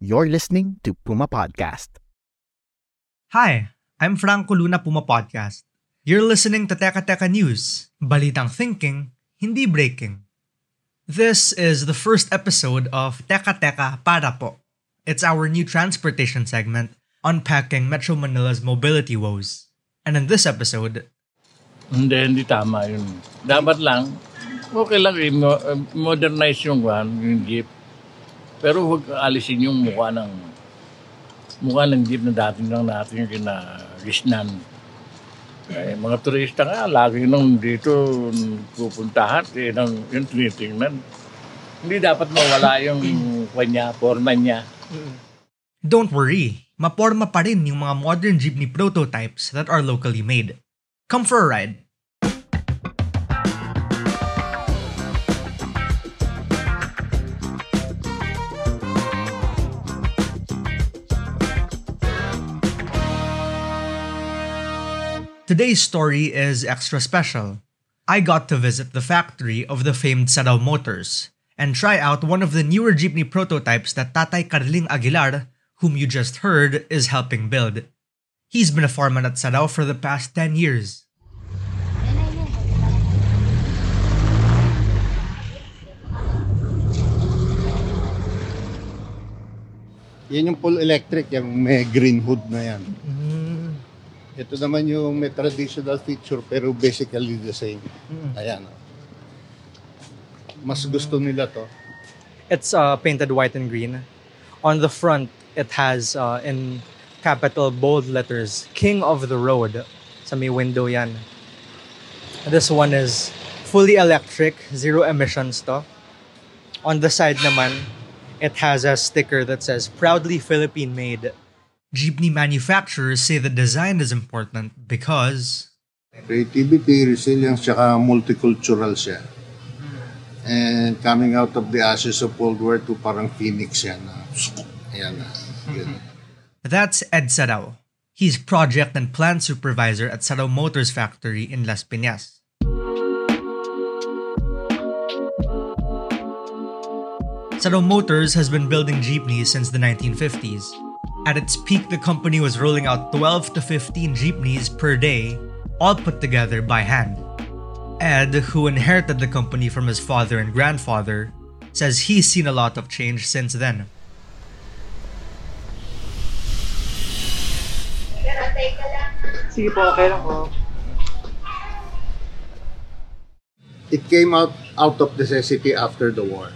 You're listening to Puma Podcast. Hi, I'm Franco Luna Puma Podcast. You're listening to Teka Teka News, balitang thinking, hindi breaking. This is the first episode of Teka Teka Para Po. It's our new transportation segment unpacking Metro Manila's mobility woes. And in this episode, Hindi, hindi tama yun. Dapat lang, okay lang i-mo- uh, modernize yung van, yung jeep. Pero huwag alisin yung mukha ng mukha ng jeep na dati lang natin yung kinagisnan. Eh, mga turista nga, lagi nang dito pupuntahan, eh, nang, yung tinitingnan. Hindi dapat mawala yung kanya, forma niya. don't worry, maporma pa rin yung mga modern jeepney prototypes that are locally made. Come for a ride. Today's story is extra special. I got to visit the factory of the famed Sarao Motors and try out one of the newer jeepney prototypes that Tatay Carling Aguilar, whom you just heard, is helping build. He's been a foreman at Sarao for the past 10 years. Yan yung full electric, yung may green hood na yan. Mm-hmm. Ito naman yung may traditional feature pero basically the same. Ayan. oh. Mas gusto nila to. It's uh, painted white and green. On the front, it has uh, in capital bold letters, King of the Road. Sa may window yan. This one is fully electric, zero emissions to. On the side naman, it has a sticker that says, proudly Philippine made. Jeepney manufacturers say the design is important because Creativity, resilience, tsaka multicultural siya. And coming out of the ashes of World War II, parang phoenix yan. Ayan na. Yun. Mm-hmm. that's Ed Sarao. He's project and plant supervisor at Sarao Motors Factory in Las Piñas. Sarao Motors has been building jeepneys since the 1950s. At its peak, the company was rolling out 12 to 15 jeepneys per day, all put together by hand. Ed, who inherited the company from his father and grandfather, says he's seen a lot of change since then. Sige po, okay lang po. It came out out of necessity after the war.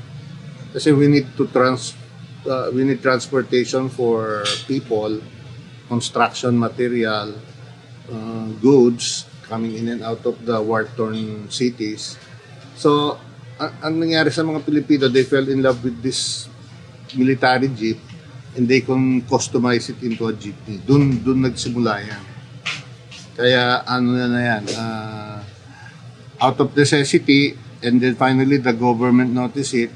Kasi we need to trans uh, we need transportation for people, construction material, uh, goods coming in and out of the war-torn cities. So, ang, ang nangyari sa mga Pilipino, they fell in love with this military jeep and they can customize it into a jeepney. Dun, dun nagsimula yan. Kaya ano na na yan, uh, out of necessity and then finally the government noticed it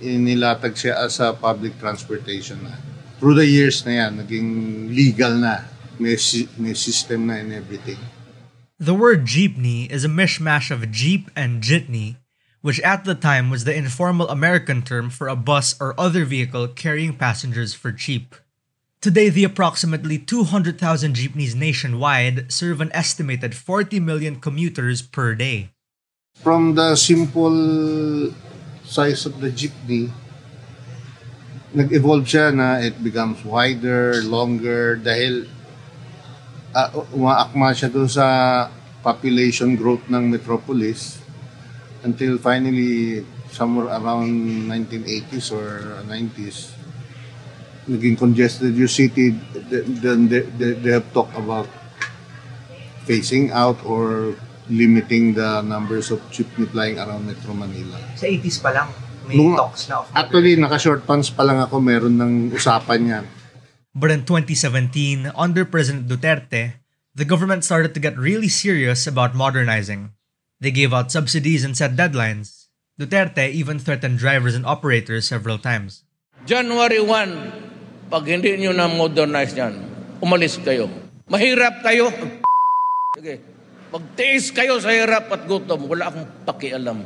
inilatag siya as a public transportation na. Through the years na yan, naging legal na. May, si- may system na and everything. The word jeepney is a mishmash of jeep and jitney, which at the time was the informal American term for a bus or other vehicle carrying passengers for cheap. Today, the approximately 200,000 jeepneys nationwide serve an estimated 40 million commuters per day. From the simple size of the jeepney, nag-evolve siya na it becomes wider, longer, dahil uh, umaakma siya doon sa population growth ng metropolis until finally somewhere around 1980s or 90s naging congested yung city. Then they, they, they have talked about phasing out or limiting the numbers of jeepney flying around Metro Manila. Sa 80s pa lang, may Nung- talks na of Actually, naka-short pants pa lang ako, meron ng usapan yan. But in 2017, under President Duterte, the government started to get really serious about modernizing. They gave out subsidies and set deadlines. Duterte even threatened drivers and operators several times. January 1, pag hindi nyo na modernize yan, umalis kayo. Mahirap kayo. Sige. Magtiis kayo sa hirap at gutom. Wala akong pakialam.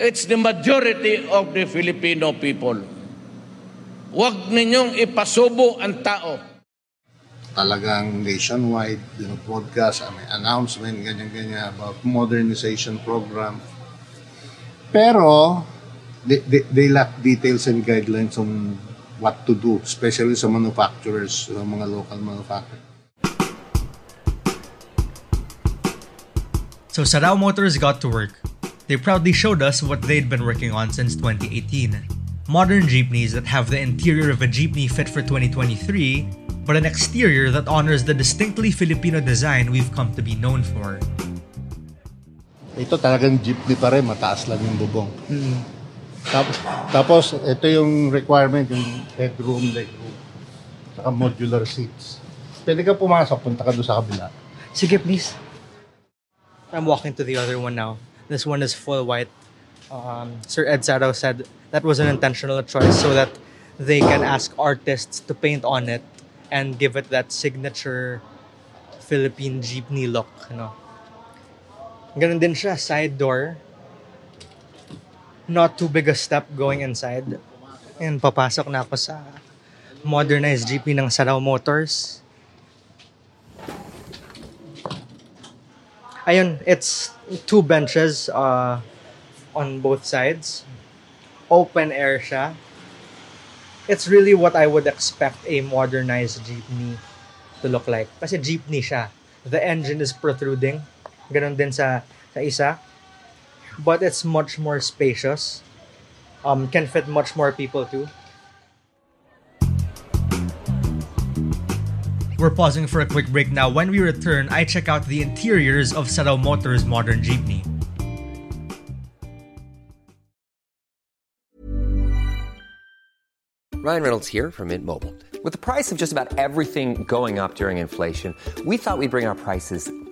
It's the majority of the Filipino people. Huwag ninyong ipasubo ang tao. Talagang nationwide, you know, broadcast, may announcement, ganyan-ganyan about modernization program. Pero, they, they, they lack details and guidelines on what to do, especially sa manufacturers, sa mga local manufacturers. So Sarao Motors got to work. They proudly showed us what they'd been working on since 2018. Modern jeepneys that have the interior of a jeepney fit for 2023, but an exterior that honors the distinctly Filipino design we've come to be known for. Ito talagang jeepney pa rin, mataas lang yung bubong. Tapos, tapos, ito yung requirement, yung headroom, legroom, saka modular seats. Pwede ka pumasok, punta ka doon sa kabila. Sige, please. I'm walking to the other one now. This one is full white. Um, Sir Ed Sarao said that was an intentional choice so that they can ask artists to paint on it and give it that signature Philippine jeepney look. You know. Ganun din siya, side door. Not too big a step going inside. And papasok na ako sa modernized jeepney ng Sarao Motors. Ayun, it's two benches uh, on both sides. Open air siya. It's really what I would expect a modernized jeepney to look like. Kasi jeepney siya. The engine is protruding. Ganon din sa, sa isa. But it's much more spacious. Um, can fit much more people too. We're pausing for a quick break now. When we return, I check out the interiors of Sarao Motors' modern jeepney. Ryan Reynolds here from Mint Mobile. With the price of just about everything going up during inflation, we thought we'd bring our prices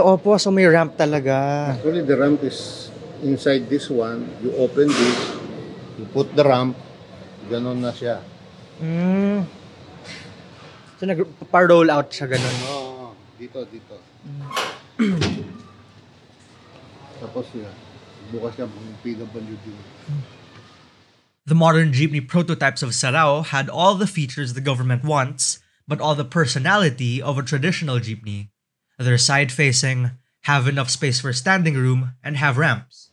opo. So may ramp talaga. Actually, the ramp is inside this one. You open this, you put the ramp, ganon na siya. Mm. So nag-roll out siya ganun. Oo, dito, dito. Tapos yan, bukas siya ng PWD. The modern jeepney prototypes of Sarao had all the features the government wants, but all the personality of a traditional jeepney. They're side facing, have enough space for standing room, and have ramps.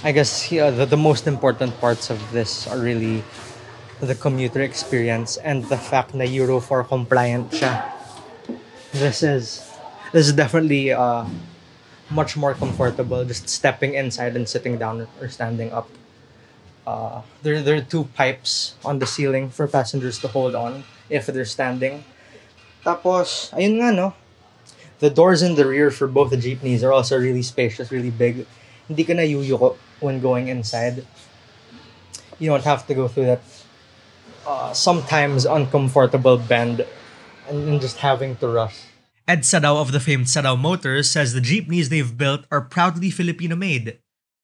I guess yeah, the, the most important parts of this are really the commuter experience and the fact that Euro 4 compliant siya. This is this is definitely uh, much more comfortable just stepping inside and sitting down or standing up. Uh, there, there are two pipes on the ceiling for passengers to hold on if they're standing. Tapos, ayun nga no, the doors in the rear for both the jeepneys are also really spacious, really big. Hindi ka na yuyuko when going inside. You don't have to go through that uh, sometimes uncomfortable bend and, and just having to rush. Ed Sadao of the famed Sadao Motors says the jeepneys they've built are proudly Filipino made.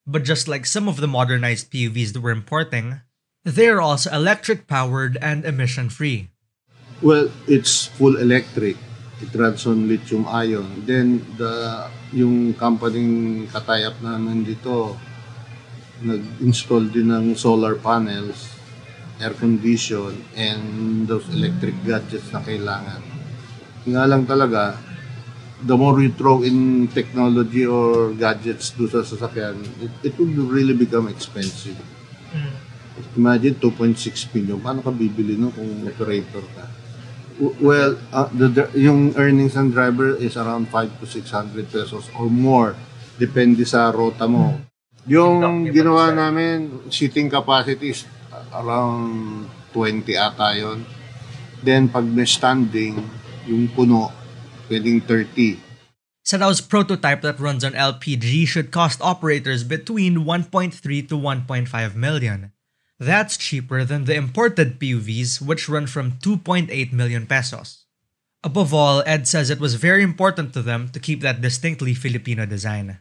But just like some of the modernized PUVs that we're importing, they are also electric powered and emission free. Well, it's full electric. It runs on lithium ion. Then the yung company katayap namin dito nag-install din ng solar panels, air condition, and those electric gadgets na kailangan. Nga lang talaga, the more you throw in technology or gadgets do sa sasakyan, it, it will really become expensive. Imagine 2.6 million. Paano ka bibili no kung operator ka? Well, uh, the, the, yung earnings ng driver is around 5 to 600 pesos or more. Depende sa rota mo. Yung ginawa namin, seating capacity is around 20 ata yun. Then pag may standing, yung puno, pwedeng 30. Sadao's prototype that runs on LPG should cost operators between 1.3 to 1.5 million. That's cheaper than the imported PUVs, which run from 2.8 million pesos. Above all, Ed says it was very important to them to keep that distinctly Filipino design.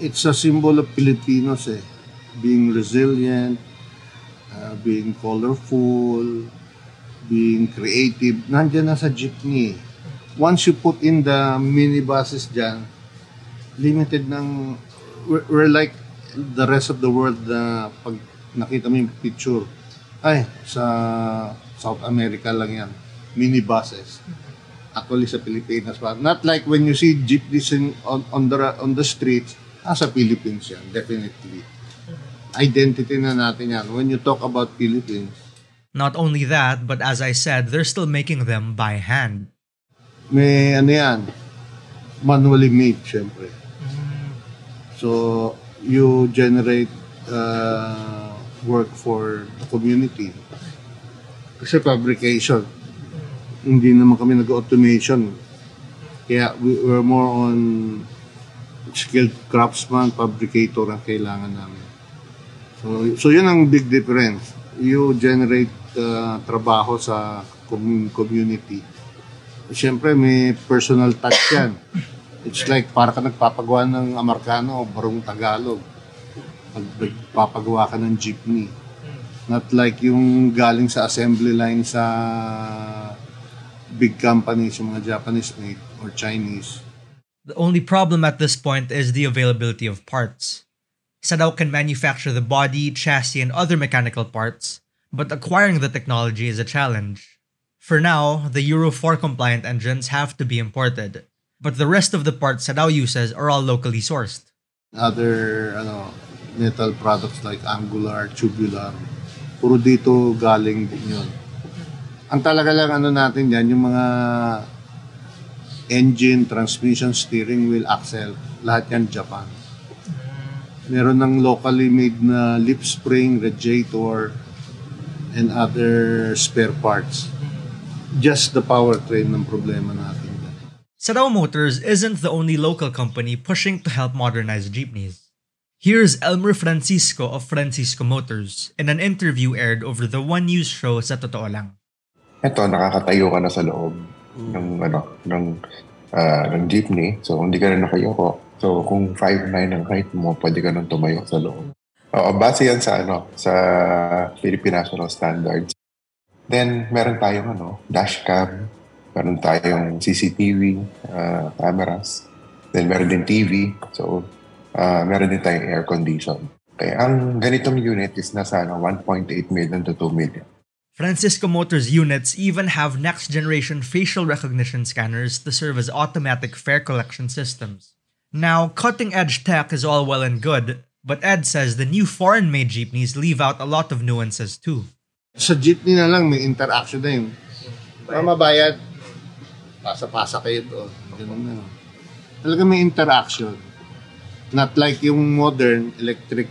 It's a symbol of Filipinos eh. Being resilient, uh, being colorful, being creative. Nandiyan na sa jeepney. Once you put in the minibuses dyan, limited ng... We're, we're like the rest of the world na pag nakita mo yung picture, ay, sa South America lang yan. Minibuses. Actually sa Pilipinas pa. Not like when you see jeepneys in, on, on, the, on the streets, ah, sa Philippines yan, definitely. Identity na natin yan. When you talk about Philippines, Not only that, but as I said, they're still making them by hand. may ano yan, manually made, syempre. So, you generate uh, work for the community. Kasi fabrication, hindi naman kami nag-automation. Kaya we, we're more on skilled craftsman, fabricator ang kailangan namin. So, so yun ang big difference. You generate uh, trabaho sa com- community. Siyempre, may personal touch yan. It's like para ka nagpapagawa ng Amerikano o barong Tagalog. Pag nagpapagawa ka ng jeepney. Not like yung galing sa assembly line sa big companies, yung mga Japanese made or Chinese. The only problem at this point is the availability of parts. Sadao can manufacture the body, chassis, and other mechanical parts, but acquiring the technology is a challenge. For now, the Euro 4 compliant engines have to be imported, but the rest of the parts Sadao uses are all locally sourced. Other ano, metal products like angular, tubular, puro dito galing din yun. Ang talaga lang ano natin yan, yung mga engine, transmission, steering wheel, axle, lahat yan Japan. Meron ng locally made na lip spring, radiator, and other spare parts. Just the powertrain ng problema natin. Sadao Motors isn't the only local company pushing to help modernize jeepneys. Here's Elmer Francisco of Francisco Motors in an interview aired over the One News show sa Totoo Lang. Ito, nakakatayo ka na sa loob ng ano, ng ah, ng jeepney. So, hindi ka na nakayoko. So, kung 5'9 ang height mo, pwede ka nang tumayo sa loob. Oo, base yan sa ano, sa Philippine National Standards. Then, meron tayong ano, dashcam, meron tayong CCTV ah, cameras, then meron din TV, so ah, meron din tayong air condition. Kaya ang ganitong unit is nasa ano, 1.8 million to 2 million. Francisco Motors units even have next generation facial recognition scanners to serve as automatic fare collection systems. Now, cutting edge tech is all well and good, but Ed says the new foreign made jeepneys leave out a lot of nuances too. Sa jeepney na lang, may interaction na yung mamabayad, pasa-pasa kayo doon. Ganun na. Talaga may interaction. Not like yung modern electric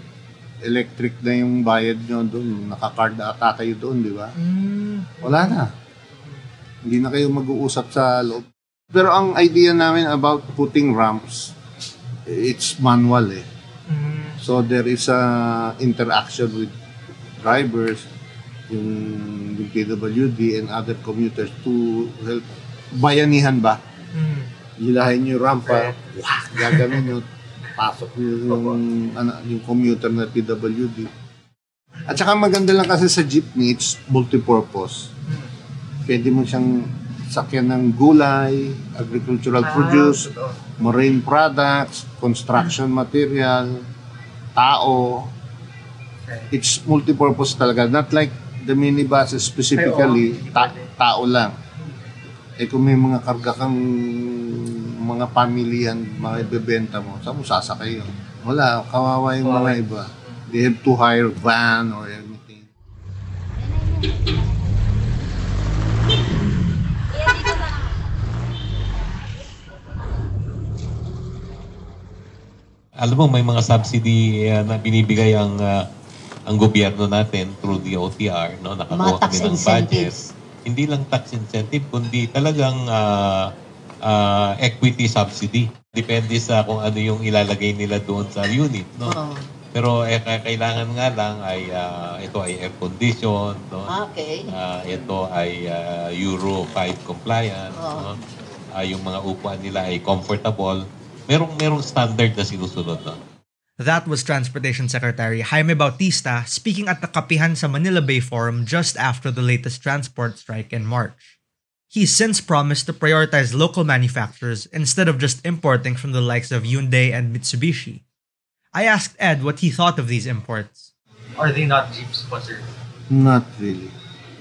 electric na yung bayad nyo doon. Naka-card ata kayo doon, di ba? Wala na. Hindi na kayo mag-uusap sa loob. Pero ang idea namin about putting ramps, it's manual eh. So there is a interaction with drivers, yung, yung PWD and other commuters to help bayanihan ba? Hilahin yung rampa, wah, gaganon nyo, pasok yung, ano, yung commuter na PWD. At saka maganda lang kasi sa jeepney, it's multipurpose. Pwede mo siyang sakyan ng gulay, agricultural produce, marine products, construction material, tao. It's multipurpose talaga. Not like the minibuses specifically, ta- tao lang. Eh kung may mga karga kang mga pamilyan, mga ibebenta mo, saan mo sasakay yun? Wala, kawawa yung mga iba. They have to hire van or anything. alam mo may mga subsidy uh, na binibigay ang uh, ang gobyerno natin through the OTR no tax kami ng budget hindi lang tax incentive kundi talagang uh, uh, equity subsidy depende sa kung ano yung ilalagay nila doon sa unit no Oo. pero eh, ka- kailangan nga lang ay uh, ito ay air condition no Okay. Ah, ito ay ah, Euro 5 compliant. Oo. No? Ah, yung mga upuan nila ay comfortable. Merong merong standard na sinusunod. No? That was Transportation Secretary Jaime Bautista speaking at the Kapihan sa Manila Bay Forum just after the latest transport strike in March. He's since promised to prioritize local manufacturers instead of just importing from the likes of Hyundai and Mitsubishi. I asked Ed what he thought of these imports. Are they not jeeps, Butter? Not really.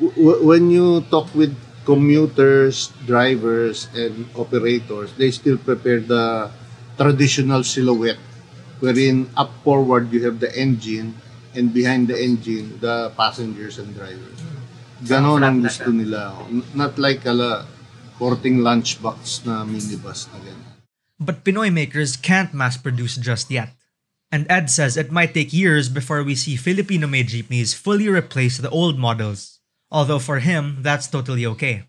W- w- when you talk with commuters, drivers, and operators, they still prepare the traditional silhouette wherein up forward you have the engine and behind the engine, the passengers and drivers. Ganon ang gusto nila. Not like ala porting lunchbox na minibus na ganyan. But Pinoy makers can't mass produce just yet. And Ed says it might take years before we see Filipino made jeepneys fully replace the old models. Although for him, that's totally okay.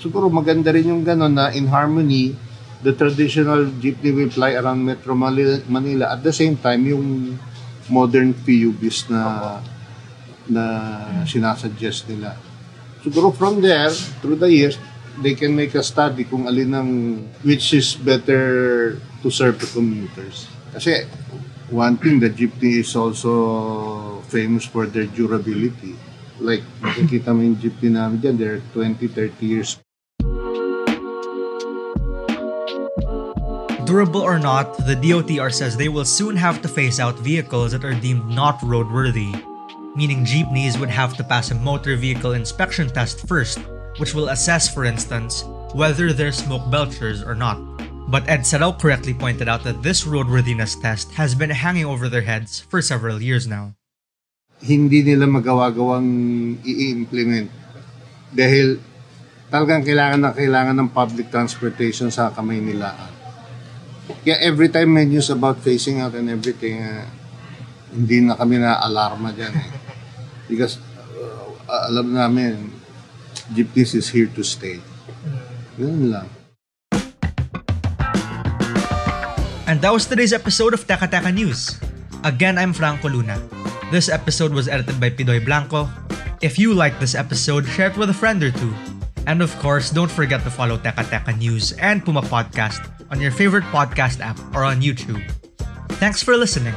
siguro maganda rin yung gano'n na in harmony, the traditional jeepney will fly around Metro Manila, Manila. At the same time, yung modern PUVs na na sinasuggest nila. Siguro from there, through the years, they can make a study kung alin ang which is better to serve the commuters. Kasi one thing, the jeepney is also famous for their durability. Like, nakikita mo yung jeepney namin dyan, they're 20, 30 years Durable or not, the DOTR says they will soon have to phase out vehicles that are deemed not roadworthy, meaning jeepneys would have to pass a motor vehicle inspection test first, which will assess, for instance, whether they're smoke belchers or not. But Ed Sarau correctly pointed out that this roadworthiness test has been hanging over their heads for several years now. hindi nila magawa-gawang i-implement dahil talagang kailangan na kailangan ng public transportation sa kamay nila. Kaya every time may news about phasing out and everything, uh, hindi na kami na alarma dyan eh. Because uh, alam namin, jeepneys is here to stay. Ganun lang. And that was today's episode of Taka Taka News. Again, I'm Franco Luna. This episode was edited by Pidoy Blanco. If you like this episode, share it with a friend or two. And of course, don't forget to follow Teka Teka News and Puma Podcast on your favorite podcast app or on YouTube. Thanks for listening.